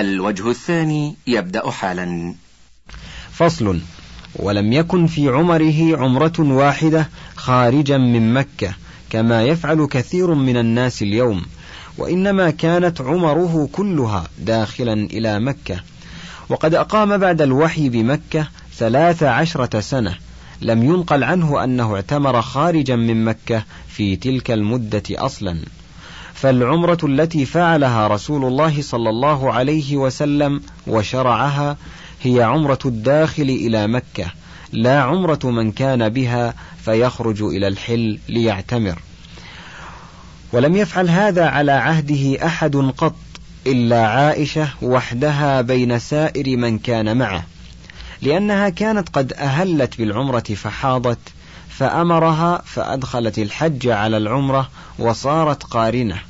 الوجه الثاني يبدأ حالا. فصل. ولم يكن في عمره عمرة واحدة خارجا من مكة كما يفعل كثير من الناس اليوم. وإنما كانت عمره كلها داخلا إلى مكة. وقد أقام بعد الوحي بمكة ثلاث عشرة سنة. لم ينقل عنه أنه اعتمر خارجا من مكة في تلك المدة أصلا. فالعمرة التي فعلها رسول الله صلى الله عليه وسلم وشرعها هي عمرة الداخل إلى مكة لا عمرة من كان بها فيخرج إلى الحل ليعتمر. ولم يفعل هذا على عهده أحد قط إلا عائشة وحدها بين سائر من كان معه لأنها كانت قد أهلت بالعمرة فحاضت فأمرها فأدخلت الحج على العمرة وصارت قارنة.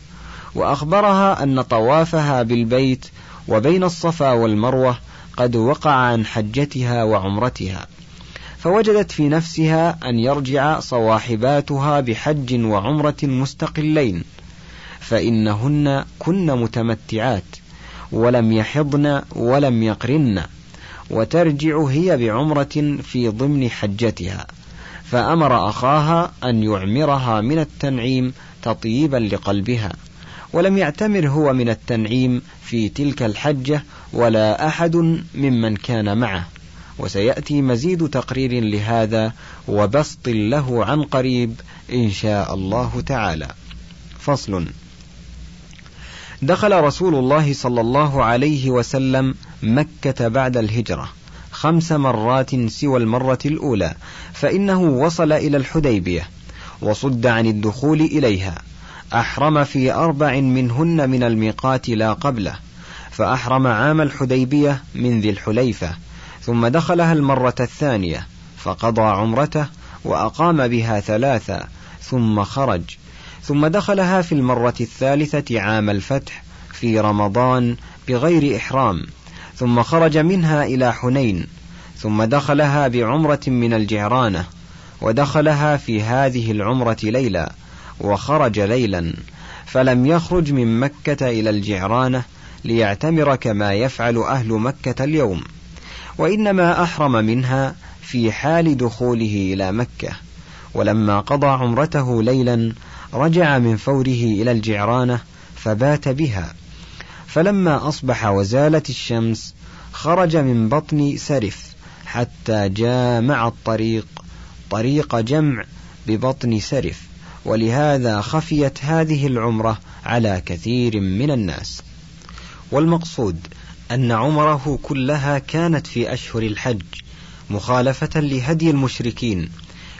وأخبرها أن طوافها بالبيت وبين الصفا والمروة قد وقع عن حجتها وعمرتها فوجدت في نفسها أن يرجع صواحباتها بحج وعمرة مستقلين فإنهن كن متمتعات ولم يحضن ولم يقرن وترجع هي بعمرة في ضمن حجتها فأمر أخاها أن يعمرها من التنعيم تطيبا لقلبها. ولم يعتمر هو من التنعيم في تلك الحجة ولا أحد ممن كان معه. وسيأتي مزيد تقرير لهذا وبسط له عن قريب إن شاء الله تعالى. فصل. دخل رسول الله صلى الله عليه وسلم مكة بعد الهجرة خمس مرات سوى المرة الأولى فإنه وصل إلى الحديبية وصد عن الدخول إليها. أحرم في أربع منهن من الميقات لا قبله فأحرم عام الحديبية من ذي الحليفة ثم دخلها المرة الثانية فقضى عمرته وأقام بها ثلاثا ثم خرج ثم دخلها في المرة الثالثة عام الفتح في رمضان بغير إحرام ثم خرج منها إلى حنين ثم دخلها بعمرة من الجعرانة ودخلها في هذه العمرة ليلا وخرج ليلا فلم يخرج من مكة إلى الجعرانة ليعتمر كما يفعل أهل مكة اليوم. وإنما أحرم منها في حال دخوله إلى مكة. ولما قضى عمرته ليلا رجع من فوره إلى الجعرانة فبات بها. فلما أصبح وزالت الشمس خرج من بطن سرف حتى جامع الطريق طريق جمع ببطن سرف. ولهذا خفيت هذه العمرة على كثير من الناس. والمقصود أن عمره كلها كانت في أشهر الحج مخالفة لهدي المشركين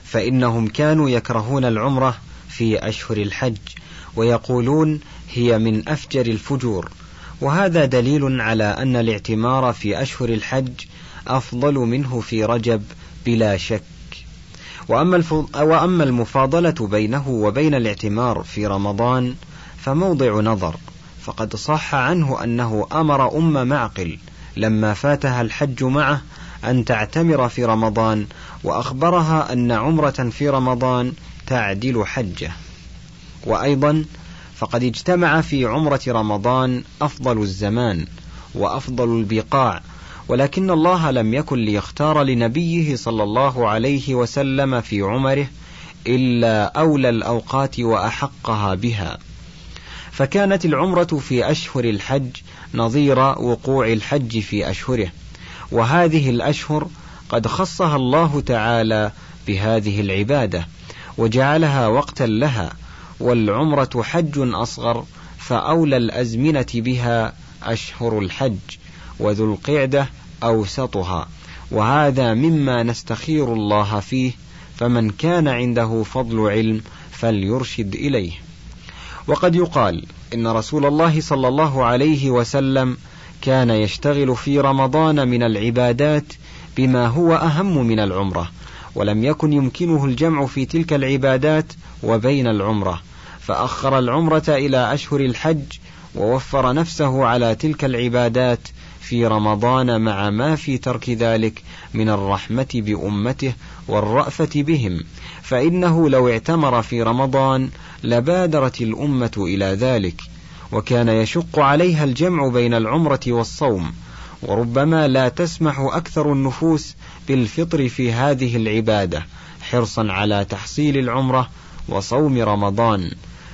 فإنهم كانوا يكرهون العمرة في أشهر الحج ويقولون هي من أفجر الفجور. وهذا دليل على أن الاعتمار في أشهر الحج أفضل منه في رجب بلا شك. وأما, وأما المفاضلة بينه وبين الاعتمار في رمضان فموضع نظر فقد صح عنه أنه أمر أم معقل لما فاتها الحج معه أن تعتمر في رمضان وأخبرها أن عمرة في رمضان تعدل حجة. وأيضا فقد اجتمع في عمرة رمضان أفضل الزمان وأفضل البقاع ولكن الله لم يكن ليختار لنبيه صلى الله عليه وسلم في عمره إلا أولى الأوقات وأحقها بها. فكانت العمرة في أشهر الحج نظير وقوع الحج في أشهره وهذه الأشهر قد خصها الله تعالى بهذه العبادة وجعلها وقتا لها والعمرة حج أصغر فأولى الأزمنة بها أشهر الحج وذو القعدة أوسطها وهذا مما نستخير الله فيه فمن كان عنده فضل علم فليرشد إليه. وقد يقال إن رسول الله صلى الله عليه وسلم كان يشتغل في رمضان من العبادات بما هو أهم من العمرة ولم يكن يمكنه الجمع في تلك العبادات وبين العمرة. فأخر العمرة إلى أشهر الحج ووفر نفسه على تلك العبادات في رمضان مع ما في ترك ذلك من الرحمة بأمته والرأفة بهم. فإنه لو اعتمر في رمضان لبادرت الأمة إلى ذلك وكان يشق عليها الجمع بين العمرة والصوم. وربما لا تسمح أكثر النفوس بالفطر في هذه العبادة حرصا على تحصيل العمرة وصوم رمضان.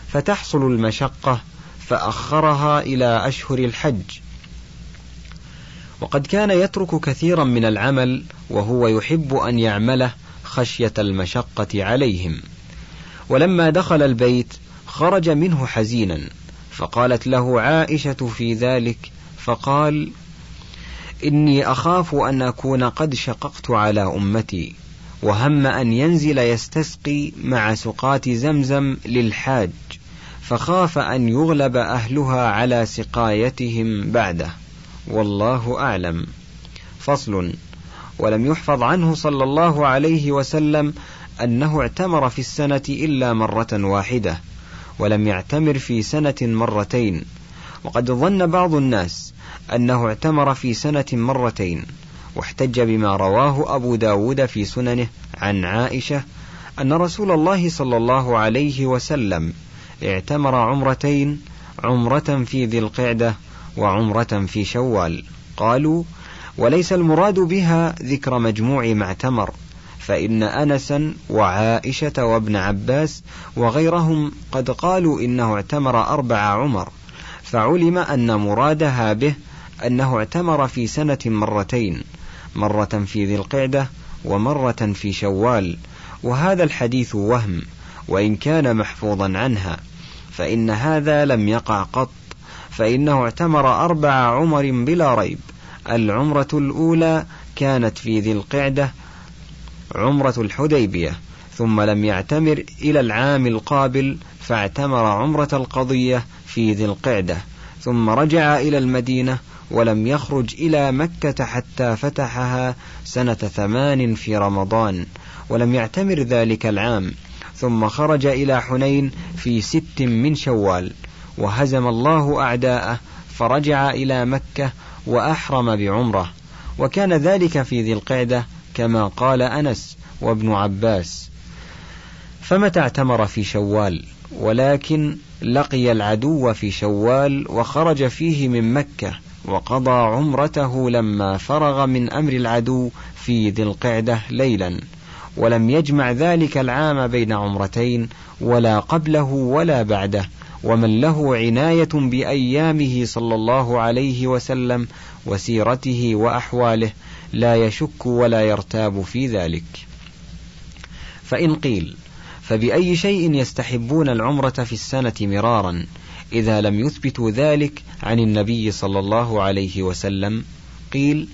فتحصل المشقة فأخرها إلى أشهر الحج. وقد كان يترك كثيرا من العمل وهو يحب أن يعمله خشية المشقة عليهم. ولما دخل البيت خرج منه حزينا فقالت له عائشة في ذلك فقال إني أخاف أن أكون قد شققت على أمتي وهم أن ينزل يستسقي مع سقاة زمزم للحاج فخاف أن يغلب أهلها على سقايتهم بعده. والله أعلم. فصل. ولم يحفظ عنه صلى الله عليه وسلم أنه اعتمر في السنة إلا مرة واحدة ولم يعتمر في سنة مرتين. وقد ظن بعض الناس أنه اعتمر في سنة مرتين واحتج بما رواه أبو داود في سننه عن عائشة أن رسول الله صلى الله عليه وسلم اعتمر عمرتين عمرة في ذي القعدة وعمرة في شوال. قالوا وليس المراد بها ذكر مجموع ما اعتمر فإن أنسا وعائشة وابن عباس وغيرهم قد قالوا إنه اعتمر أربع عمر فعلم أن مرادها به أنه اعتمر في سنة مرتين مرة في ذي القعدة ومرة في شوال وهذا الحديث وهم وإن كان محفوظا عنها فإن هذا لم يقع قط فإنه اعتمر أربع عمر بلا ريب. العمرة الأولى كانت في ذي القعدة عمرة الحديبية ثم لم يعتمر إلى العام القابل فاعتمر عمرة القضية في ذي القعدة ثم رجع إلى المدينة ولم يخرج إلى مكة حتى فتحها سنة ثمان في رمضان ولم يعتمر ذلك العام ثم خرج إلى حنين في ست من شوال. وهزم الله أعداءه فرجع إلى مكة وأحرم بعمرة. وكان ذلك في ذي القعدة كما قال أنس وابن عباس. فمتى اعتمر في شوال؟ ولكن لقي العدو في شوال وخرج فيه من مكة وقضى عمرته لما فرغ من أمر العدو في ذي القعدة ليلا. ولم يجمع ذلك العام بين عمرتين ولا قبله ولا بعده. ومن له عناية بأيامه صلى الله عليه وسلم وسيرته وأحواله لا يشك ولا يرتاب في ذلك. فإن قيل فبأي شيء يستحبون العمرة في السنة مرارا إذا لم يثبتوا ذلك عن النبي صلى الله عليه وسلم؟ قيل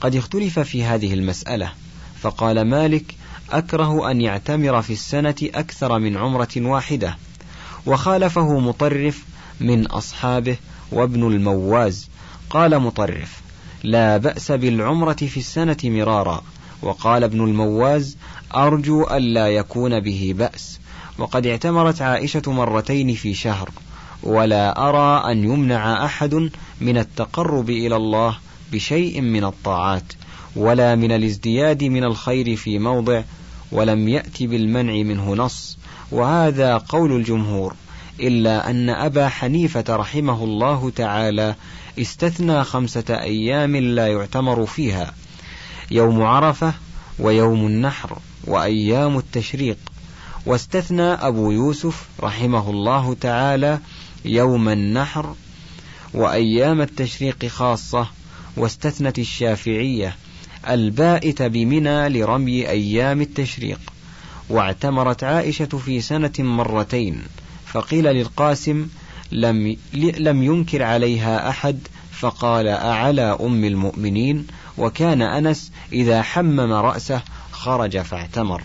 قد اختلف في هذه المسألة فقال مالك أكره أن يعتمر في السنة أكثر من عمرة واحدة. وخالفه مطرف من أصحابه وابن المواز. قال مطرف لا بأس بالعمرة في السنة مرارا. وقال ابن المواز أرجو ألا يكون به بأس. وقد اعتمرت عائشة مرتين في شهر ولا أرى أن يمنع أحد من التقرب إلى الله بشيء من الطاعات ولا من الازدياد من الخير في موضع ولم يأت بالمنع منه نص. وهذا قول الجمهور. إلا أن أبا حنيفة رحمه الله تعالى استثنى خمسة أيام لا يعتمر فيها يوم عرفة ويوم النحر وأيام التشريق. واستثنى أبو يوسف رحمه الله تعالى يوم النحر وأيام التشريق خاصة واستثنت الشافعية البائت بمنى لرمي أيام التشريق واعتمرت عائشة في سنة مرتين. فقيل للقاسم لم, لم ينكر عليها أحد؟ فقال أعلى أم المؤمنين؟ وكان أنس إذا حمم رأسه خرج فاعتمر.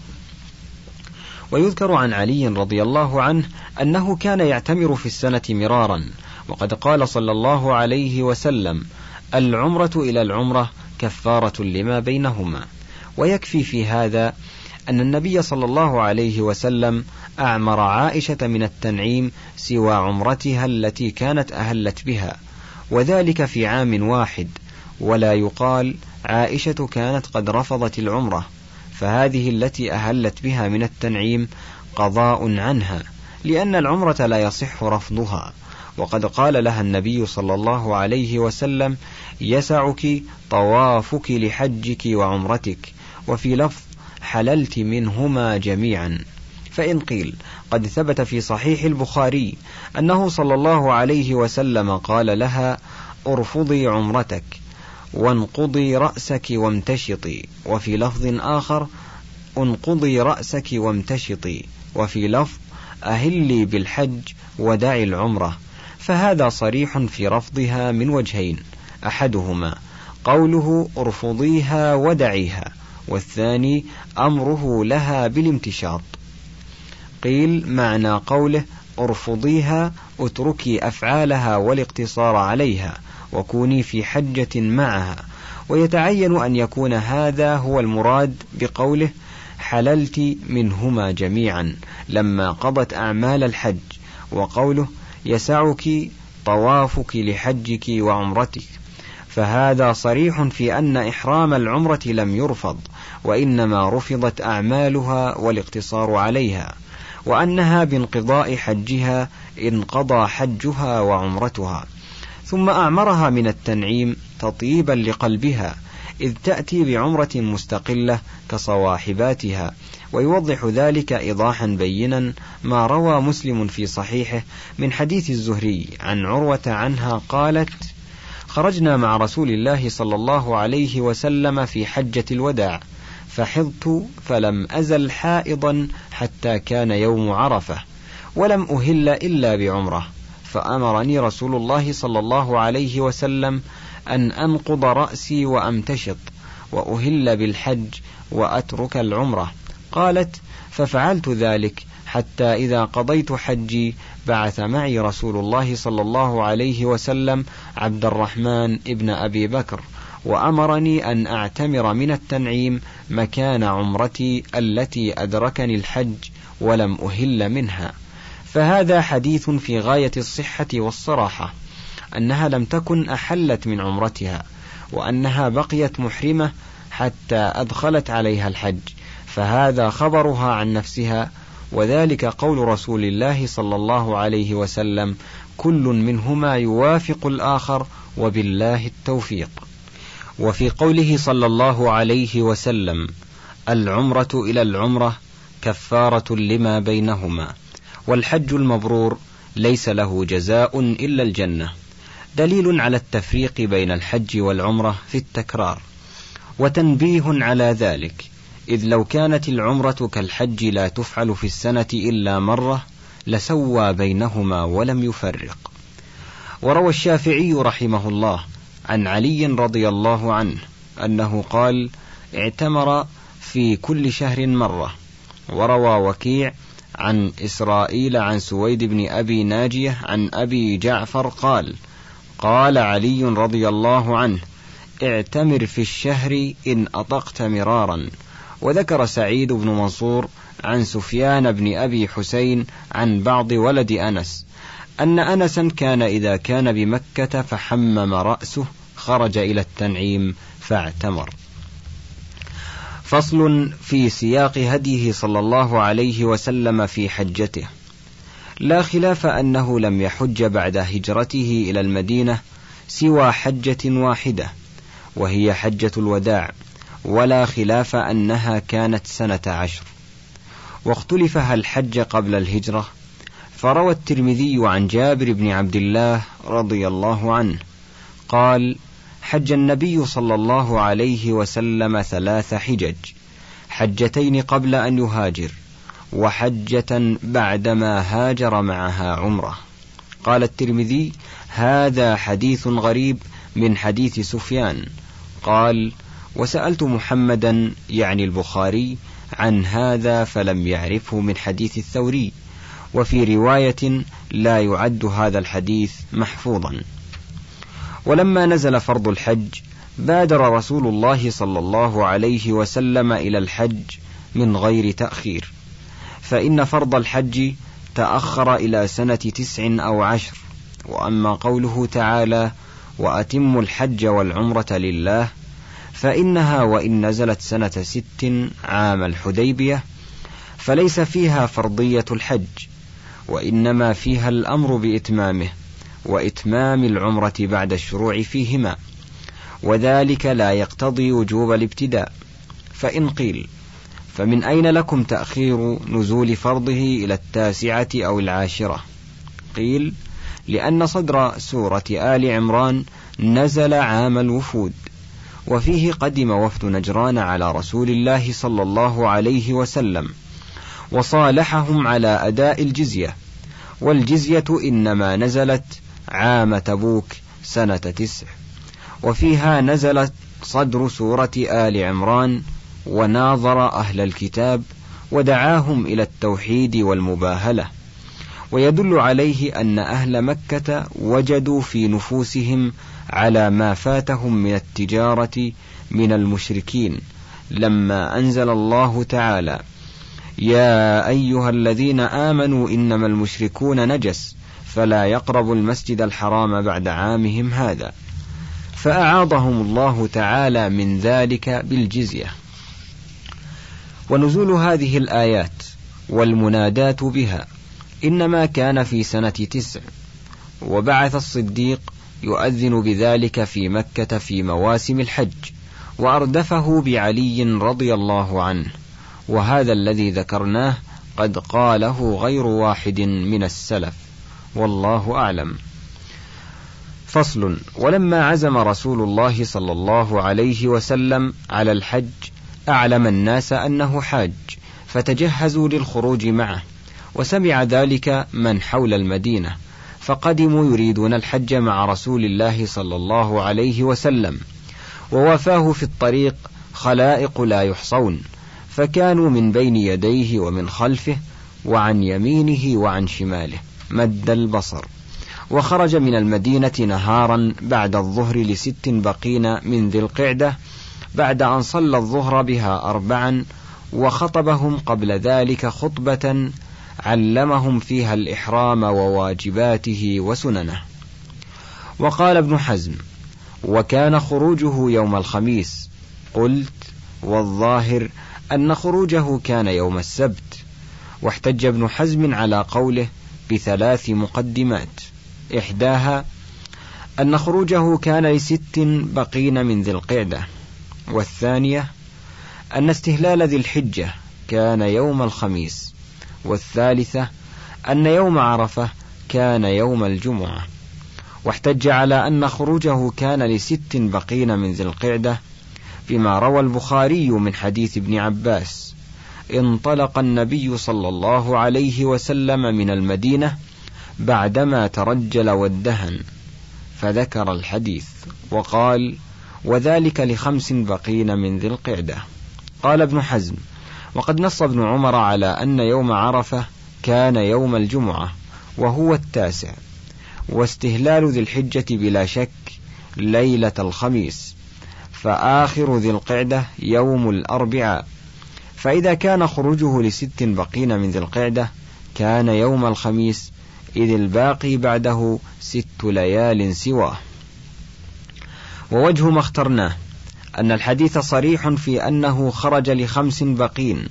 ويذكر عن علي رضي الله عنه أنه كان يعتمر في السنة مرارا وقد قال صلى الله عليه وسلم العمرة إلى العمرة كفارة لما بينهما. ويكفي في هذا أن النبي صلى الله عليه وسلم أعمر عائشة من التنعيم سوى عمرتها التي كانت أهلت بها وذلك في عام واحد ولا يقال عائشة كانت قد رفضت العمرة فهذه التي أهلت بها من التنعيم قضاء عنها لأن العمرة لا يصح رفضها وقد قال لها النبي صلى الله عليه وسلم يسعك طوافك لحجك وعمرتك وفي لفظ حللت منهما جميعا فإن قيل قد ثبت في صحيح البخاري أنه صلى الله عليه وسلم قال لها ارفضي عمرتك وانقضي رأسك وامتشطي وفي لفظ آخر انقضي رأسك وامتشطي وفي لفظ أهلي بالحج ودعي العمرة فهذا صريح في رفضها من وجهين أحدهما قوله ارفضيها ودعيها والثاني أمره لها بالامتشاط قيل معنى قوله ارفضيها اتركي أفعالها والاقتصار عليها وكوني في حجة معها. ويتعين أن يكون هذا هو المراد بقوله حللت منهما جميعا لما قضت أعمال الحج وقوله يسعك طوافك لحجك وعمرتك. فهذا صريح في أن إحرام العمرة لم يرفض وإنما رفضت أعمالها والاقتصار عليها. وأنها بانقضاء حجها انقضى حجها وعمرتها. ثم أعمرها من التنعيم تطيبا لقلبها إذ تأتي بعمرة مستقلة كصواحباتها. ويوضح ذلك إيضاحا بينا ما روى مسلم في صحيحه من حديث الزهري عن عروة عنها قالت خرجنا مع رسول الله صلى الله عليه وسلم في حجة الوداع فحضت فلم أزل حائضا حتى كان يوم عرفة ولم أهل إلا بعمرة. فأمرني رسول الله صلى الله عليه وسلم أن أنقض رأسي وأمتشط وأهل بالحج وأترك العمرة. قالت ففعلت ذلك حتى إذا قضيت حجي بعث معي رسول الله صلى الله عليه وسلم عبد الرحمن ابن أبي بكر. وأمرني أن أعتمر من التنعيم مكان عمرتي التي أدركني الحج ولم أهل منها. فهذا حديث في غاية الصحة والصراحة أنها لم تكن أحلت من عمرتها وأنها بقيت محرمة حتى أدخلت عليها الحج. فهذا خبرها عن نفسها وذلك قول رسول الله صلى الله عليه وسلم كل منهما يوافق الآخر وبالله التوفيق. وفي قوله صلى الله عليه وسلم العمرة إلى العمرة كفارة لما بينهما والحج المبرور ليس له جزاء إلا الجنة دليل على التفريق بين الحج والعمرة في التكرار وتنبيه على ذلك إذ لو كانت العمرة كالحج لا تفعل في السنة إلا مرة لسوى بينهما ولم يفرق. وروى الشافعي رحمه الله عن علي رضي الله عنه أنه قال اعتمر في كل شهر مرة وروى وكيع عن إسرائيل عن سويد بن أبي ناجية عن أبي جعفر قال قال علي رضي الله عنه اعتمر في الشهر إن أطقت مرارا وذكر سعيد بن منصور عن سفيان بن أبي حسين عن بعض ولد أنس. أن أنسا كان إذا كان بمكة فحمم رأسه خرج إلى التنعيم فاعتمر. فصل في سياق هديه صلى الله عليه وسلم في حجته. لا خلاف أنه لم يحج بعد هجرته إلى المدينة سوى حجة واحدة وهي حجة الوداع ولا خلاف أنها كانت سنة عشر. واختلف هل حج قبل الهجرة فروى الترمذي عن جابر بن عبد الله رضي الله عنه قال حج النبي صلى الله عليه وسلم ثلاث حجج حجتين قبل أن يهاجر وحجة بعدما هاجر معها عمرة. قال الترمذي هذا حديث غريب من حديث سفيان. قال وسألت محمدا يعني البخاري عن هذا فلم يعرفه من حديث الثوري. وفي رواية لا يعد هذا الحديث محفوظا. ولما نزل فرض الحج بادر رسول الله صلى الله عليه وسلم إلى الحج من غير تأخير. فإن فرض الحج تأخر إلى سنة تسع أو عشر. وأما قوله تعالى وأتموا الحج والعمرة لله فإنها وإن نزلت سنة ست عام الحديبية فليس فيها فرضية الحج. وإنما فيها الأمر بإتمامه وإتمام العمرة بعد الشروع فيهما وذلك لا يقتضي وجوب الابتداء. فإن قيل فمن أين لكم تأخير نزول فرضه إلى التاسعة أو العاشرة؟ قيل لأن صدر سورة آل عمران نزل عام الوفود وفيه قدم وفد نجران على رسول الله صلى الله عليه وسلم. وصالحهم على أداء الجزية. والجزية إنما نزلت عام تبوك سنة تسع. وفيها نزلت صدر سورة آل عمران وناظر أهل الكتاب ودعاهم إلى التوحيد والمباهلة. ويدل عليه أن أهل مكة وجدوا في نفوسهم على ما فاتهم من التجارة من المشركين لما أنزل الله تعالى. يا أيها الذين آمنوا إنما المشركون نجس فلا يقربوا المسجد الحرام بعد عامهم هذا. فأعاضهم الله تعالى من ذلك بالجزية. ونزول هذه الآيات والمنادات بها إنما كان في سنة تسع وبعث الصديق يؤذن بذلك في مكة في مواسم الحج وأردفه بعلي رضي الله عنه. وهذا الذي ذكرناه قد قاله غير واحد من السلف. والله أعلم. فصل. ولما عزم رسول الله صلى الله عليه وسلم على الحج أعلم الناس أنه حاج فتجهزوا للخروج معه وسمع ذلك من حول المدينة فقدموا يريدون الحج مع رسول الله صلى الله عليه وسلم ووافاه في الطريق خلائق لا يحصون. فكانوا من بين يديه ومن خلفه وعن يمينه وعن شماله مد البصر. وخرج من المدينة نهارا بعد الظهر لست بقين من ذي القعدة بعد أن صلى الظهر بها أربعا وخطبهم قبل ذلك خطبة علمهم فيها الإحرام وواجباته وسننه. وقال ابن حزم وكان خروجه يوم الخميس. قلت والظاهر أن خروجه كان يوم السبت واحتج ابن حزم على قوله بثلاث مقدمات. إحداها أن خروجه كان لست بقين من ذي القعدة والثانية أن استهلال ذي الحجة كان يوم الخميس والثالثة أن يوم عرفة كان يوم الجمعة. واحتج على أن خروجه كان لست بقين من ذي القعدة بما روى البخاري من حديث ابن عباس. انطلق النبي صلى الله عليه وسلم من المدينة بعدما ترجل وادهن فذكر الحديث وقال وذلك لخمس بقين من ذي القعدة قال ابن حزم وقد نص ابن عمر على أن يوم عرفة كان يوم الجمعة وهو التاسع واستهلال ذي الحجة بلا شك ليلة الخميس فآخر ذي القعدة يوم الأربعاء. فإذا كان خروجه لست بقين من ذي القعدة كان يوم الخميس إذ الباقي بعده ست ليال سواه ووجه ما اخترناه أن الحديث صريح في أنه خرج لخمس بقين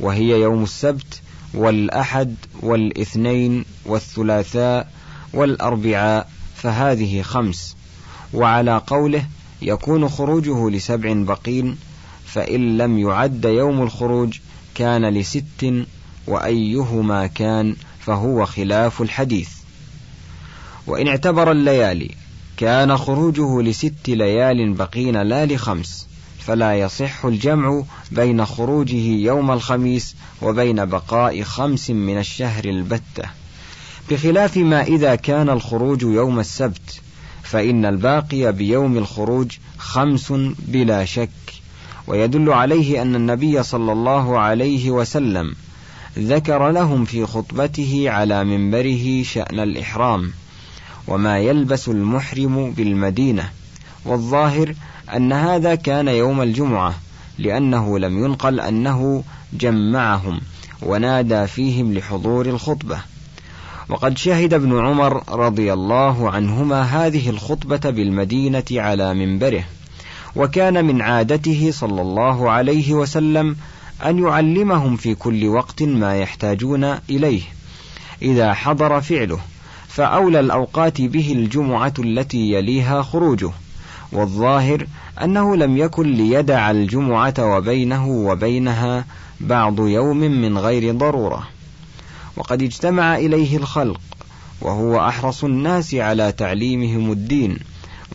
وهي يوم السبت والأحد والإثنين والثلاثاء والأربعاء فهذه خمس. وعلى قوله يكون خروجه لسبع بقين فإن لم يعد يوم الخروج كان لست وأيهما كان فهو خلاف الحديث. وإن اعتبر الليالي كان خروجه لست ليال بقين لا لخمس فلا يصح الجمع بين خروجه يوم الخميس وبين بقاء خمس من الشهر البتة. بخلاف ما إذا كان الخروج يوم السبت فإن الباقي بيوم الخروج خمس بلا شك. ويدل عليه أن النبي صلى الله عليه وسلم ذكر لهم في خطبته على منبره شأن الإحرام وما يلبس المحرم بالمدينة. والظاهر أن هذا كان يوم الجمعة لأنه لم ينقل أنه جمعهم ونادى فيهم لحضور الخطبة. وقد شهد ابن عمر رضي الله عنهما هذه الخطبة بالمدينة على منبره وكان من عادته صلى الله عليه وسلم أن يعلمهم في كل وقت ما يحتاجون إليه إذا حضر فعله فأولى الأوقات به الجمعة التي يليها خروجه والظاهر أنه لم يكن ليدع الجمعة وبينه وبينها بعض يوم من غير ضرورة. وقد اجتمع إليه الخلق وهو أحرص الناس على تعليمهم الدين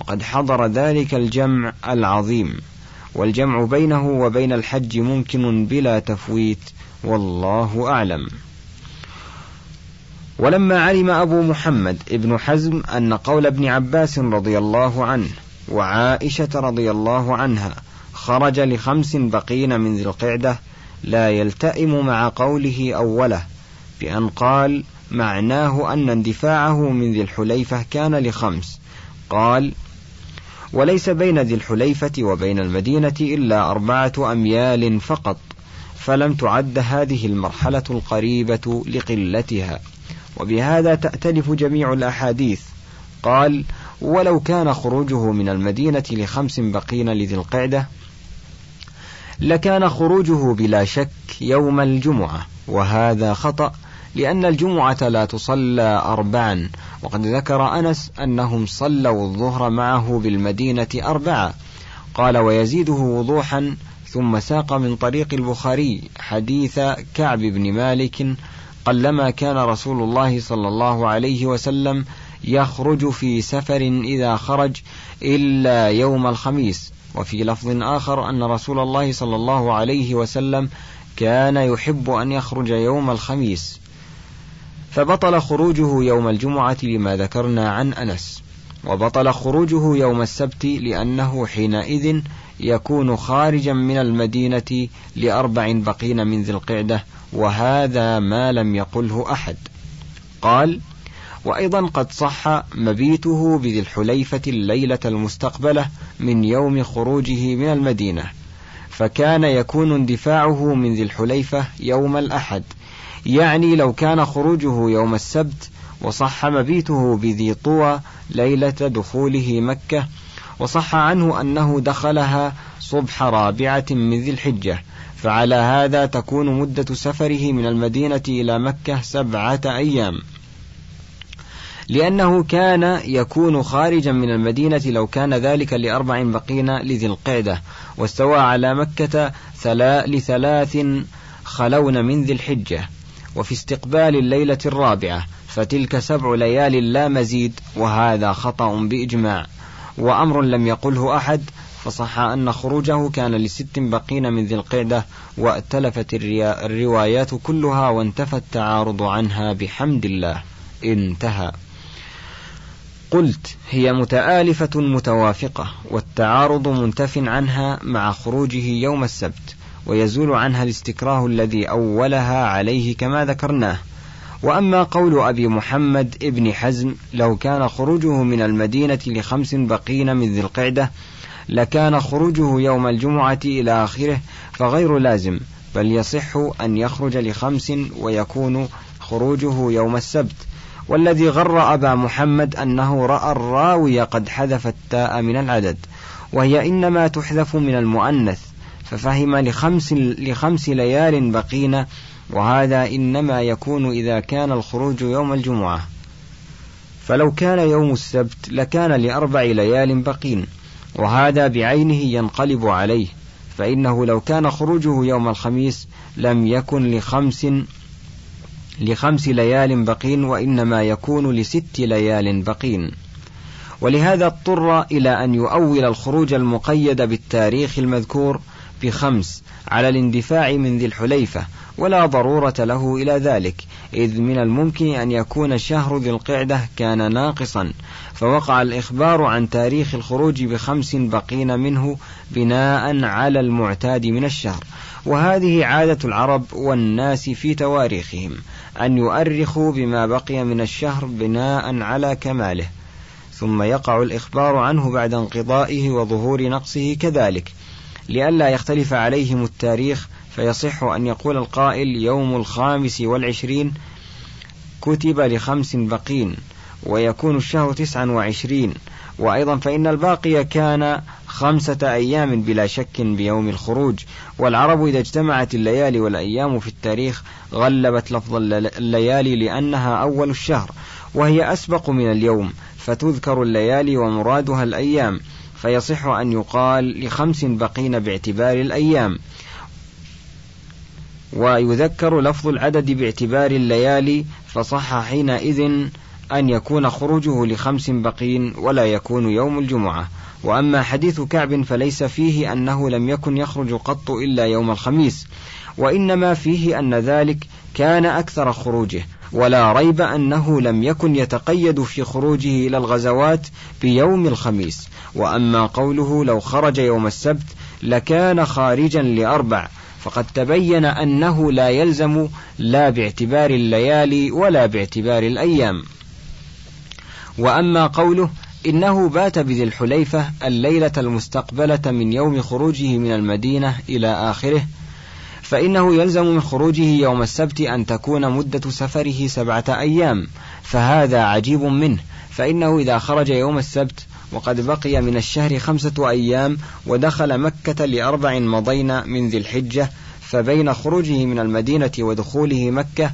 وقد حضر ذلك الجمع العظيم. والجمع بينه وبين الحج ممكن بلا تفويت والله أعلم. ولما علم أبو محمد ابن حزم أن قول ابن عباس رضي الله عنه وعائشة رضي الله عنها خرج لخمس بقين من ذي القعدة لا يلتئم مع قوله أوله بأن قال معناه أن اندفاعه من ذي الحليفة كان لخمس. قال وليس بين ذي الحليفة وبين المدينة إلا أربعة أميال فقط فلم تعد هذه المرحلة القريبة لقلتها. وبهذا تأتلف جميع الأحاديث. قال ولو كان خروجه من المدينة لخمس بقين لذي القعدة لكان خروجه بلا شك يوم الجمعة وهذا خطأ لأن الجمعة لا تصلى أربعا. وقد ذكر أنس أنهم صلوا الظهر معه بالمدينة أربعة. قال ويزيده وضوحا ثم ساق من طريق البخاري حديث كعب بن مالك قلما كان رسول الله صلى الله عليه وسلم يخرج في سفر إذا خرج إلا يوم الخميس. وفي لفظ آخر أن رسول الله صلى الله عليه وسلم كان يحب أن يخرج يوم الخميس. فبطل خروجه يوم الجمعة لما ذكرنا عن أنس وبطل خروجه يوم السبت لأنه حينئذ يكون خارجا من المدينة لأربع بقين من ذي القعدة وهذا ما لم يقله أحد. قال وأيضا قد صح مبيته بذي الحليفة الليلة المستقبلة من يوم خروجه من المدينة فكان يكون اندفاعه من ذي الحليفة يوم الأحد. يعني لو كان خروجه يوم السبت وصح مبيته بذي طوى ليلة دخوله مكة وصح عنه أنه دخلها صبح رابعة من ذي الحجة فعلى هذا تكون مدة سفره من المدينة إلى مكة سبعة أيام. لأنه كان يكون خارجا من المدينة لو كان ذلك لأربع بقين لذي القعدة واستوى على مكة لثلاث خلون من ذي الحجة. وفي استقبال الليلة الرابعة فتلك سبع ليال لا مزيد وهذا خطأ بإجماع. وأمر لم يقله أحد فصح أن خروجه كان لست بقين من ذي القعدة وأتلفت الروايات كلها وانتفى التعارض عنها بحمد الله. انتهى. قلت هي متآلفة متوافقة والتعارض منتف عنها مع خروجه يوم السبت. ويزول عنها الاستكراه الذي أولها عليه كما ذكرناه. وأما قول أبي محمد ابن حزم لو كان خروجه من المدينة لخمس بقين من ذي القعدة لكان خروجه يوم الجمعة إلى آخره فغير لازم بل يصح أن يخرج لخمس ويكون خروجه يوم السبت. والذي غر أبا محمد أنه رأى الراوي قد حذف التاء من العدد وهي إنما تحذف من المؤنث. ففهم لخمس, لخمس ليال بقين وهذا إنما يكون إذا كان الخروج يوم الجمعة. فلو كان يوم السبت لكان لأربع ليال بقين وهذا بعينه ينقلب عليه. فإنه لو كان خروجه يوم الخميس لم يكن لخمس لخمس ليال بقين وإنما يكون لست ليال بقين. ولهذا اضطر إلى أن يؤول الخروج المقيد بالتاريخ المذكور بخمس على الاندفاع من ذي الحليفة ولا ضرورة له إلى ذلك إذ من الممكن أن يكون شهر ذي القعدة كان ناقصا. فوقع الإخبار عن تاريخ الخروج بخمس بقين منه بناء على المعتاد من الشهر. وهذه عادة العرب والناس في تواريخهم أن يؤرخوا بما بقي من الشهر بناء على كماله. ثم يقع الإخبار عنه بعد انقضائه وظهور نقصه كذلك. لئلا يختلف عليهم التاريخ فيصح أن يقول القائل يوم الخامس والعشرين كتب لخمس بقين ويكون الشهر تسعا وعشرين. وأيضا فإن الباقي كان خمسة أيام بلا شك بيوم الخروج. والعرب إذا اجتمعت الليالي والأيام في التاريخ غلبت لفظ الليالي لأنها أول الشهر وهي أسبق من اليوم فتذكر الليالي ومرادها الأيام. فيصح أن يقال لخمس بقين باعتبار الأيام. ويذكر لفظ العدد باعتبار الليالي فصح حينئذ أن يكون خروجه لخمس بقين ولا يكون يوم الجمعة. وأما حديث كعب فليس فيه أنه لم يكن يخرج قط إلا يوم الخميس. وإنما فيه أن ذلك كان أكثر خروجه. ولا ريب أنه لم يكن يتقيد في خروجه إلى الغزوات بيوم الخميس. وأما قوله لو خرج يوم السبت لكان خارجا لأربع فقد تبين أنه لا يلزم لا باعتبار الليالي ولا باعتبار الأيام. وأما قوله إنه بات بذي الحليفة الليلة المستقبلة من يوم خروجه من المدينة إلى آخره فإنه يلزم من خروجه يوم السبت أن تكون مدة سفره سبعة أيام فهذا عجيب منه فإنه إذا خرج يوم السبت وقد بقي من الشهر خمسة أيام ودخل مكة لأربع مضين من ذي الحجة فبين خروجه من المدينة ودخوله مكة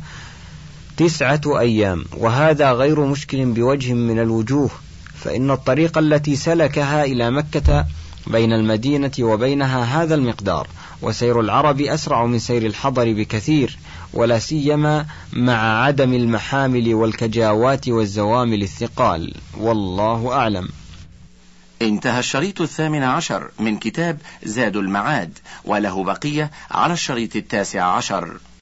تسعة أيام وهذا غير مشكل بوجه من الوجوه فإن الطريق التي سلكها إلى مكة بين المدينة وبينها هذا المقدار. وسير العرب أسرع من سير الحضر بكثير ولا سيما مع عدم المحامل والكجاوات والزوامل الثقال. والله أعلم. انتهى الشريط الثامن عشر من كتاب زاد المعاد وله بقية على الشريط التاسع عشر.